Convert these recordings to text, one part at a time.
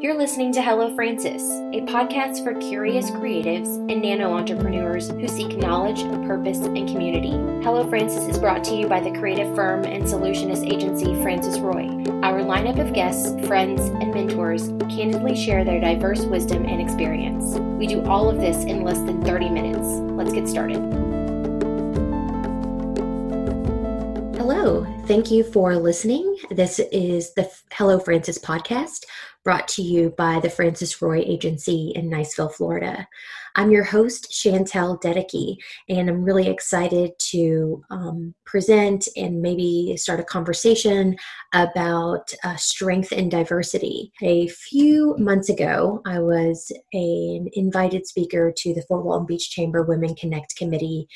You're listening to Hello Francis, a podcast for curious creatives and nano entrepreneurs who seek knowledge, purpose, and community. Hello Francis is brought to you by the creative firm and solutionist agency Francis Roy. Our lineup of guests, friends, and mentors candidly share their diverse wisdom and experience. We do all of this in less than 30 minutes. Let's get started. Hello, thank you for listening. This is the Hello Francis podcast brought to you by the Francis Roy Agency in Niceville, Florida. I'm your host, Chantel Dedeke, and I'm really excited to um, present and maybe start a conversation about uh, strength and diversity. A few months ago, I was an invited speaker to the Fort Walton Beach Chamber Women Connect Committee,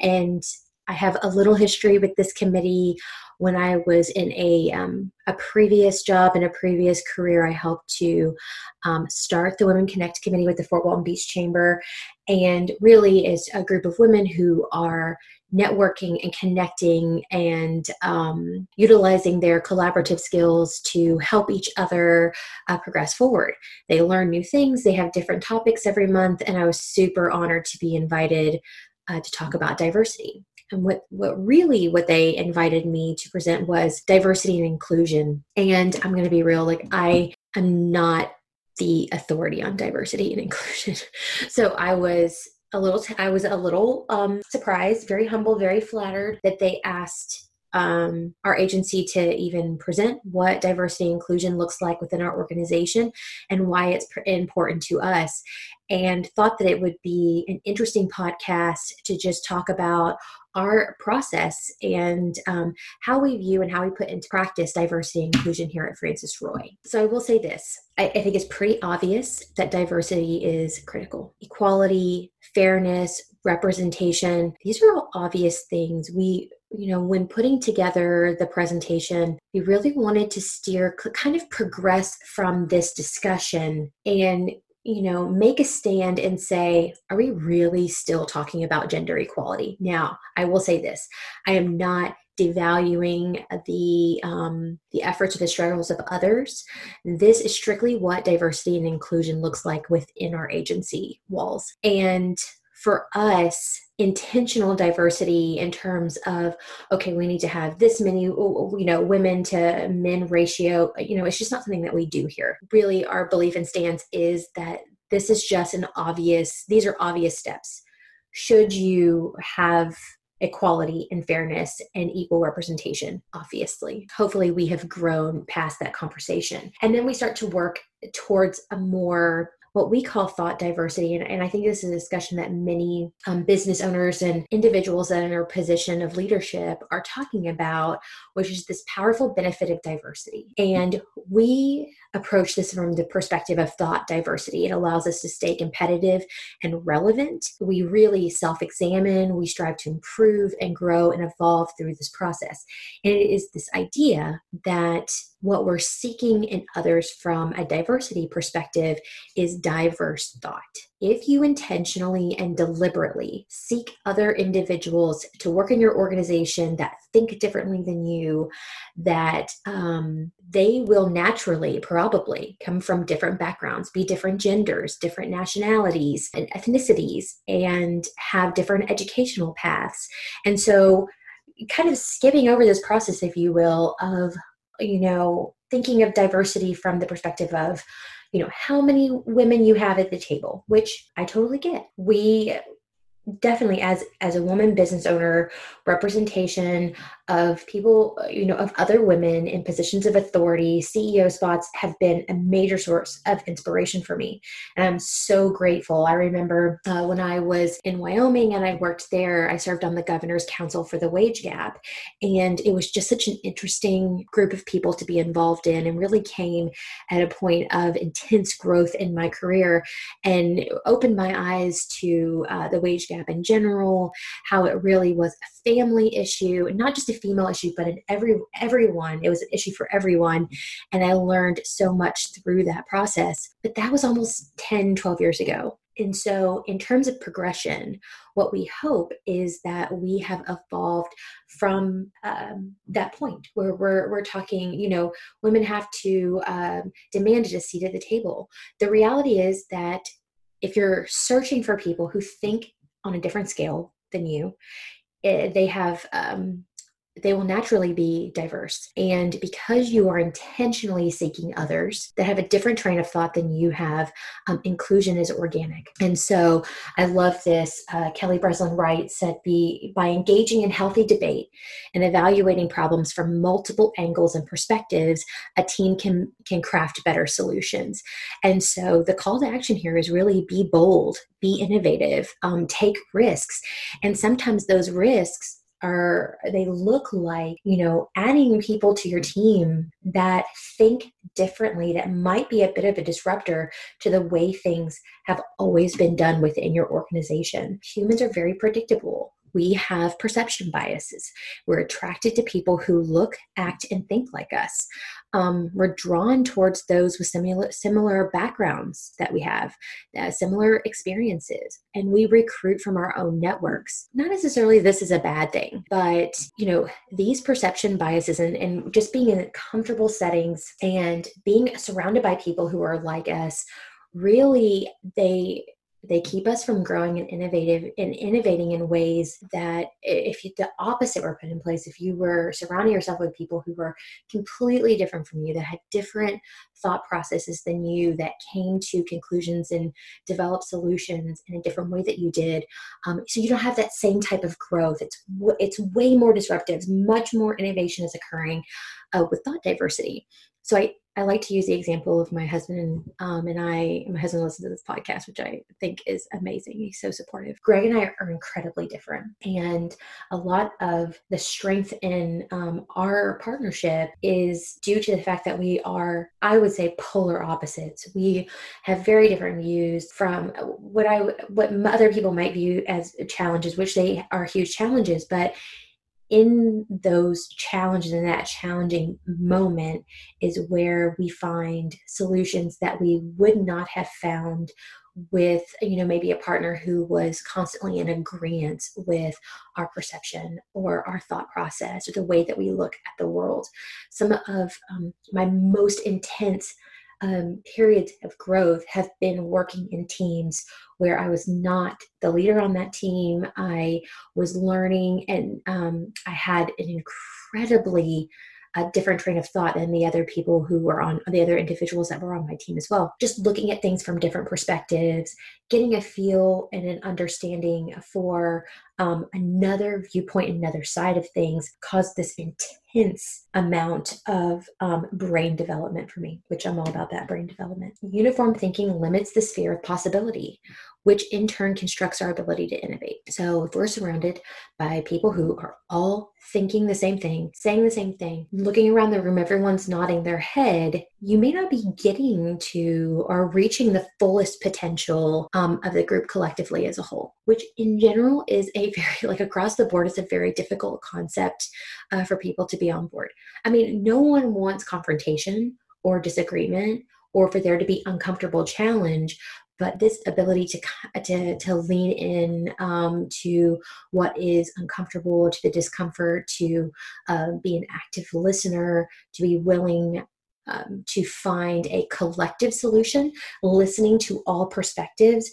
and I have a little history with this committee when I was in a um, a previous job in a previous career, I helped to um, start the Women Connect Committee with the Fort Walton Beach Chamber, and really is a group of women who are networking and connecting and um, utilizing their collaborative skills to help each other uh, progress forward. They learn new things. They have different topics every month, and I was super honored to be invited uh, to talk about diversity and what what really what they invited me to present was diversity and inclusion. And i'm going to be real like i am not the authority on diversity and inclusion. So i was a little t- I was a little um surprised very humble very flattered that they asked um, our agency to even present what diversity inclusion looks like within our organization and why it's important to us and thought that it would be an interesting podcast to just talk about our process and um, how we view and how we put into practice diversity and inclusion here at Francis Roy. So I will say this I, I think it's pretty obvious that diversity is critical. Equality, fairness, representation, these are all obvious things. We you know, when putting together the presentation, we really wanted to steer, kind of progress from this discussion and you know, make a stand and say, are we really still talking about gender equality? Now, I will say this I am not devaluing the um, the efforts or the struggles of others. This is strictly what diversity and inclusion looks like within our agency walls. And for us, intentional diversity in terms of okay we need to have this many you know women to men ratio. You know it's just not something that we do here. Really our belief and stance is that this is just an obvious these are obvious steps. Should you have equality and fairness and equal representation? Obviously. Hopefully we have grown past that conversation. And then we start to work towards a more what we call thought diversity. And, and I think this is a discussion that many um, business owners and individuals that are in a position of leadership are talking about, which is this powerful benefit of diversity. And we approach this from the perspective of thought diversity. It allows us to stay competitive and relevant. We really self examine, we strive to improve and grow and evolve through this process. And it is this idea that what we're seeking in others from a diversity perspective is diverse thought. If you intentionally and deliberately seek other individuals to work in your organization that think differently than you, that um, they will naturally, probably, come from different backgrounds, be different genders, different nationalities and ethnicities, and have different educational paths. And so, kind of skipping over this process, if you will, of you know, thinking of diversity from the perspective of, you know, how many women you have at the table, which I totally get. We definitely as as a woman business owner representation of people you know of other women in positions of authority ceo spots have been a major source of inspiration for me. And i'm so grateful. I remember uh, when i was in wyoming and i worked there i served on the governor's council for the wage gap. And it was just such an interesting group of people to be involved in and really came at a point of intense growth in my career and opened my eyes to uh, the wage gap in general how it really was family issue not just a female issue, but in every everyone, it was an issue for everyone. And I learned so much through that process. But that was almost 10, 12 years ago. And so, in terms of progression, what we hope is that we have evolved from um, that point where we're, we're talking, you know, women have to um, demand a seat at the table. The reality is that if you're searching for people who think on a different scale than you, they have um, they will naturally be diverse. And because you are intentionally seeking others that have a different train of thought than you have, um, inclusion is organic. And so I love this. Uh, Kelly Breslin Wright said, "Be by engaging in healthy debate and evaluating problems from multiple angles and perspectives, a team can can craft better solutions." And so the call to action here is really be bold, be innovative, um, take risks, and sometimes those risks are they look like you know adding people to your team that think differently that might be a bit of a disruptor to the way things have always been done within your organization. Humans are very predictable we have perception biases. We're attracted to people who look, act, and think like us. Um, we're drawn towards those with similar similar backgrounds that we have, uh, similar experiences, and we recruit from our own networks. Not necessarily this is a bad thing, but you know these perception biases and, and just being in comfortable settings and being surrounded by people who are like us really they they keep us from growing and innovative and innovating in ways that if the opposite were put in place if you were surrounding yourself with people who were completely different from you that had different thought processes than you that came to conclusions and developed solutions in a different way that you did um, so you don't have that same type of growth. It's it's way more disruptive. Much more innovation is occurring uh, with thought diversity. So I, I like to use the example of my husband um, and I. My husband listens to this podcast, which I think is amazing. He's so supportive. Greg and I are incredibly different, and a lot of the strength in um, our partnership is due to the fact that we are, I would say, polar opposites. We have very different views from what I what other people might view as challenges, which they are huge challenges, but in those challenges in that challenging moment is where we find solutions that we would not have found with you know maybe a partner who was constantly in agreement with our perception or our thought process or the way that we look at the world. Some of um, my most intense um, periods of growth have been working in teams where I was not the leader on that team. I was learning and um, I had an incredibly a different train of thought than the other people who were on the other individuals that were on my team as well. Just looking at things from different perspectives, getting a feel and an understanding for um, another viewpoint, another side of things caused this intense amount of um, brain development for me, which I'm all about that brain development. Uniform thinking limits the sphere of possibility, which in turn constructs our ability to innovate. So if we're surrounded by people who are all thinking the same thing, saying the same thing, looking around the room, everyone's nodding their head, you may not be getting to or reaching the fullest potential um, of the group collectively as a whole, which in general is a very, like across the board, is a very difficult concept uh, for people to be on board. I mean, no one wants confrontation or disagreement or for there to be uncomfortable challenge but this ability to to, to lean in um, to what is uncomfortable to the discomfort to uh, be an active listener to be willing um, to find a collective solution listening to all perspectives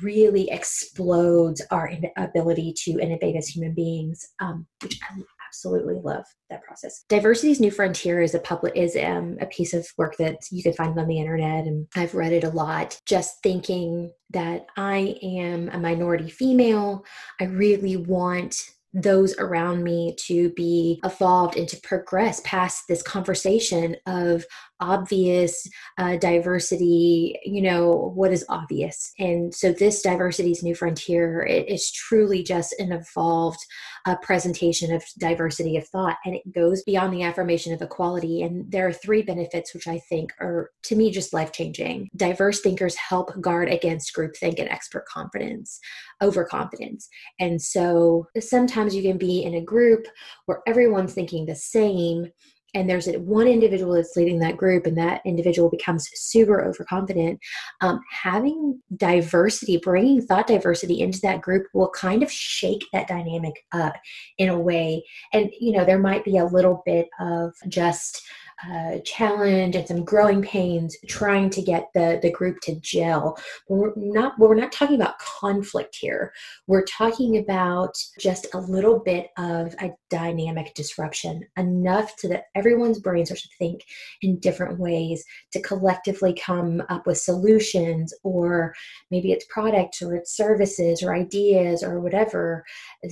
really explodes our ability to innovate as human beings um, which i absolutely love that process. Diversity's New Frontier is a public is um, a piece of work that you can find on the internet, and I've read it a lot. Just thinking that I am a minority female, I really want those around me to be evolved and to progress past this conversation of obvious uh, diversity you know what is obvious? And so this diversity's new frontier it is truly just an evolved uh, presentation of diversity of thought and it goes beyond the affirmation of equality. And there are three benefits which i think are to me just life changing diverse thinkers help guard against groupthink and expert confidence overconfidence. And so sometimes you can be in a group where everyone's thinking the same and there's one individual that's leading that group and that individual becomes super overconfident. Um, having diversity bringing thought diversity into that group will kind of shake that dynamic up in a way. And you know there might be a little bit of just uh, challenge and some growing pains trying to get the, the group to gel. But we're not we're not talking about conflict here. We're talking about just a little bit of a dynamic disruption, enough so that everyone's brain starts to think in different ways to collectively come up with solutions, or maybe it's products or it's services or ideas or whatever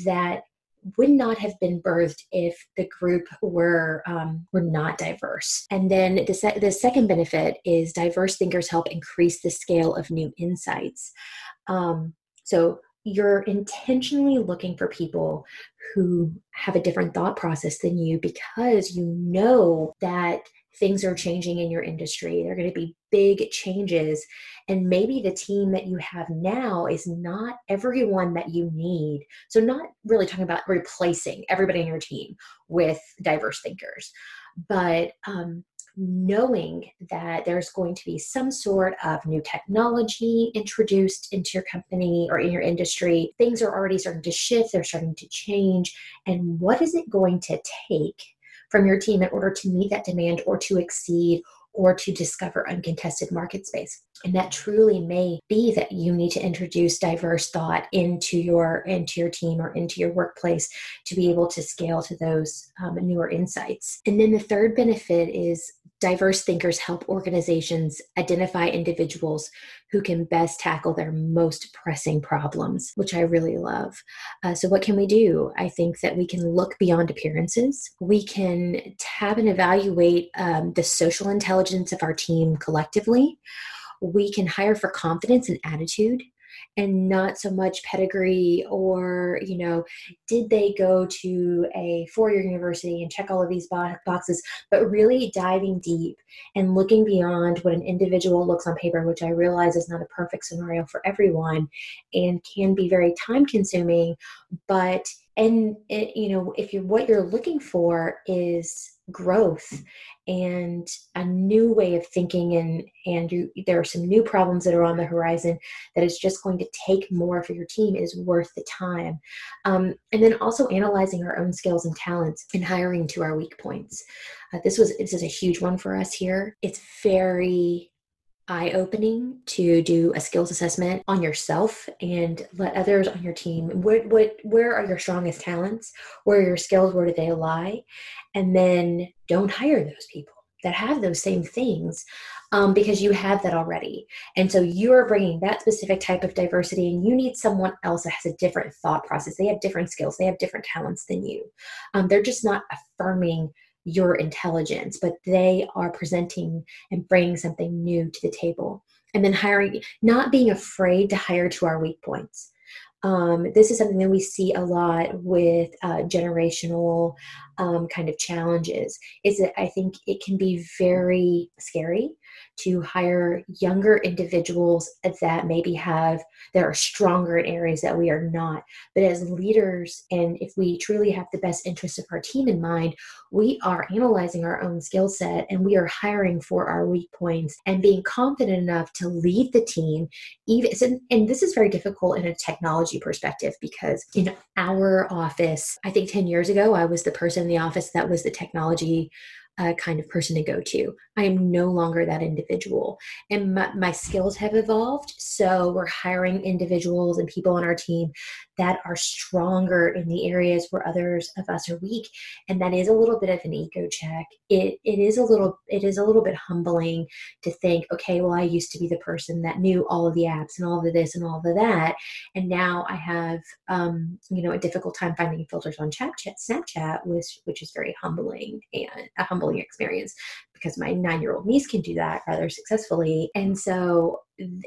that would not have been birthed if the group were um, were not diverse. And then the, se- the second benefit is diverse thinkers help increase the scale of new insights. Um, so you're intentionally looking for people who have a different thought process than you because you know that things are changing in your industry. There are going to be big changes. And maybe the team that you have now is not everyone that you need. So, not really talking about replacing everybody in your team with diverse thinkers, but um, knowing that there's going to be some sort of new technology introduced into your company or in your industry. Things are already starting to shift, they're starting to change. And what is it going to take from your team in order to meet that demand or to exceed or to discover uncontested market space. And that truly may be that you need to introduce diverse thought into your into your team or into your workplace to be able to scale to those um, newer insights. And then the third benefit is diverse thinkers help organizations identify individuals who can best tackle their most pressing problems, which I really love. Uh, so, what can we do? I think that we can look beyond appearances. We can tab and evaluate um, the social intelligence of our team collectively. We can hire for confidence and attitude and not so much pedigree or you know did they go to a four-year university and check all of these boxes but really diving deep and looking beyond what an individual looks on paper which i realize is not a perfect scenario for everyone and can be very time consuming but and it, you know if you what you're looking for is growth and a new way of thinking and and you, there are some new problems that are on the horizon that is just going to take more for your team is worth the time. Um, and then also analyzing our own skills and talents and hiring to our weak points. Uh, this was this is a huge one for us here. It's very eye opening to do a skills assessment on yourself and let others on your team. What what where are your strongest talents? Where are your skills? Where do they lie? And then don't hire those people that have those same things um, because you have that already. And so you are bringing that specific type of diversity and you need someone else that has a different thought process. They have different skills. They have different talents than you. Um, they're just not affirming your intelligence, but they are presenting and bringing something new to the table. And then hiring, not being afraid to hire to our weak points. Um, this is something that we see a lot with uh, generational um, kind of challenges. Is that I think it can be very scary to hire younger individuals that maybe have that are stronger in areas that we are not. But as leaders and if we truly have the best interests of our team in mind we are analyzing our own skill set and we are hiring for our weak points and being confident enough to lead the team even and this is very difficult in a technology perspective because in our office i think 10 years ago i was the person in the office that was the technology uh, kind of person to go to. I am no longer that individual. And my, my, skills have evolved. So we're hiring individuals and people on our team that are stronger in the areas where others of us are weak. And that is a little bit of an ego check. It, it is a little it is a little bit humbling to think, okay, well, I used to be the person that knew all of the apps and all of this and all of that. And now I have um, you know, a difficult time finding filters on Snapchat, Snapchat, which which is very humbling and a humbling experience because my nine year old niece can do that rather successfully. And so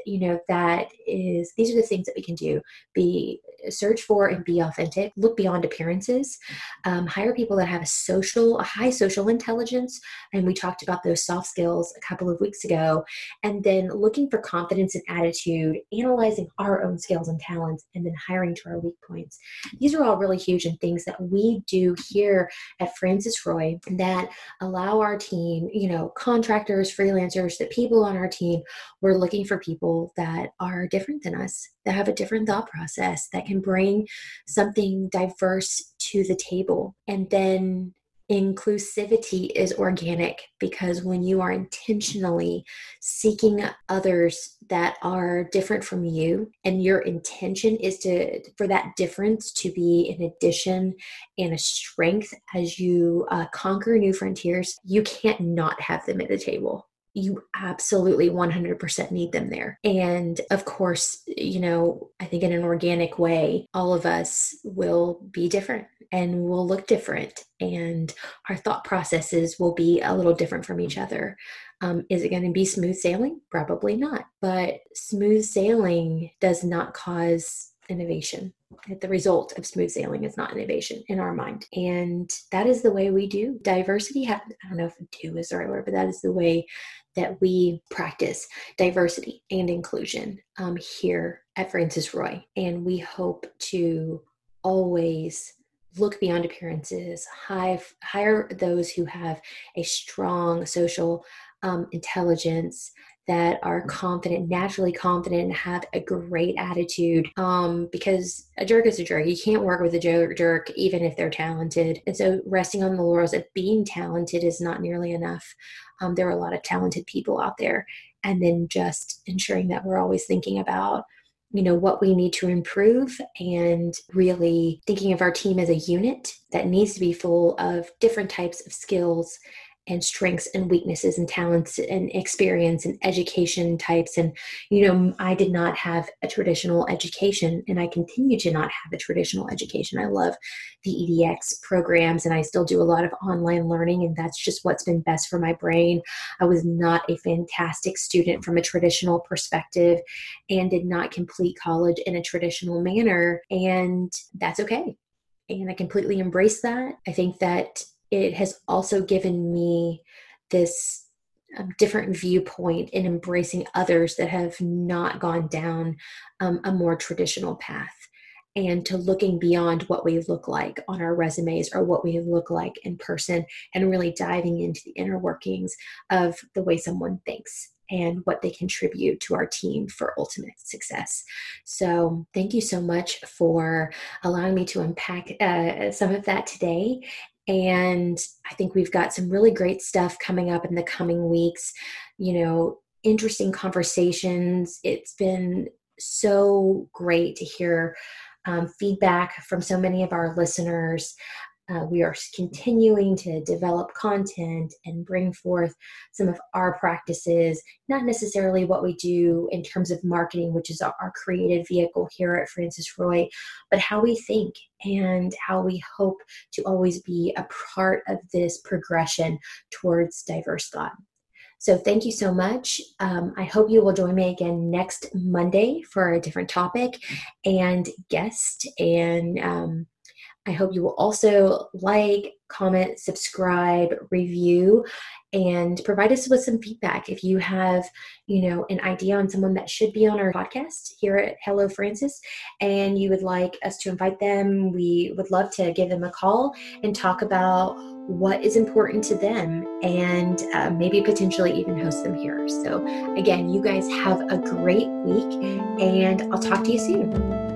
you know that is these are the things that we can do. Be search for and be authentic. Look beyond appearances. Um, hire people that have a social a high social intelligence. And we talked about those soft skills a couple of weeks ago. And then looking for confidence and attitude analyzing our own skills and talents and then hiring to our weak points. These are all really huge and things that we do here at francis roy that allow our team you know contractors freelancers the people on our team we're looking for people that are different than us, that have a different thought process, that can bring something diverse to the table. And then inclusivity is organic because when you are intentionally seeking others that are different from you and your intention is to for that difference to be an addition and a strength as you uh, conquer new frontiers you can't not have them at the table you absolutely 100% need them there. And of course, you know, I think in an organic way, all of us will be different and will look different, and our thought processes will be a little different from each other. Um, is it going to be smooth sailing? Probably not. But smooth sailing does not cause innovation. The result of smooth sailing is not innovation in our mind. And that is the way we do diversity. I don't know if do is the right word, but that is the way that we practice diversity and inclusion um, here at Francis Roy. And we hope to always look beyond appearances, hire, hire those who have a strong social um, intelligence that are confident, naturally confident, and have a great attitude. Um, because a jerk is a jerk. You can't work with a jerk, jerk even if they're talented. And so, resting on the laurels of being talented is not nearly enough. Um, there are a lot of talented people out there, and then just ensuring that we're always thinking about you know what we need to improve and really thinking of our team as a unit that needs to be full of different types of skills and strengths and weaknesses and talents and experience and education types. And you know i did not have a traditional education and i continue to not have a traditional education. I love the edx programs and i still do a lot of online learning and that's just what's been best for my brain. I was not a fantastic student from a traditional perspective and did not complete college in a traditional manner and that's okay. And i completely embrace that. I think that it has also given me this um, different viewpoint in embracing others that have not gone down um, a more traditional path and to looking beyond what we look like on our resumes or what we look like in person and really diving into the inner workings of the way someone thinks and what they contribute to our team for ultimate success. So, thank you so much for allowing me to unpack uh, some of that today. And I think we've got some really great stuff coming up in the coming weeks. You know, interesting conversations. It's been so great to hear um, feedback from so many of our listeners uh, we are continuing to develop content and bring forth some of our practices, not necessarily what we do in terms of marketing, which is our, creative vehicle here at Francis Roy, but how we think and how we hope to always be a part of this progression towards diverse thought. So, thank you so much. Um, I hope you will join me again next Monday for a different topic and guest. And um, I hope you will also like, comment, subscribe, review, and provide us with some feedback. If you have, you know, an idea on someone that should be on our podcast here at Hello Francis, and you would like us to invite them, we would love to give them a call and talk about what is important to them and uh, maybe potentially even host them here. So, again, you guys have a great week, and I'll talk to you soon.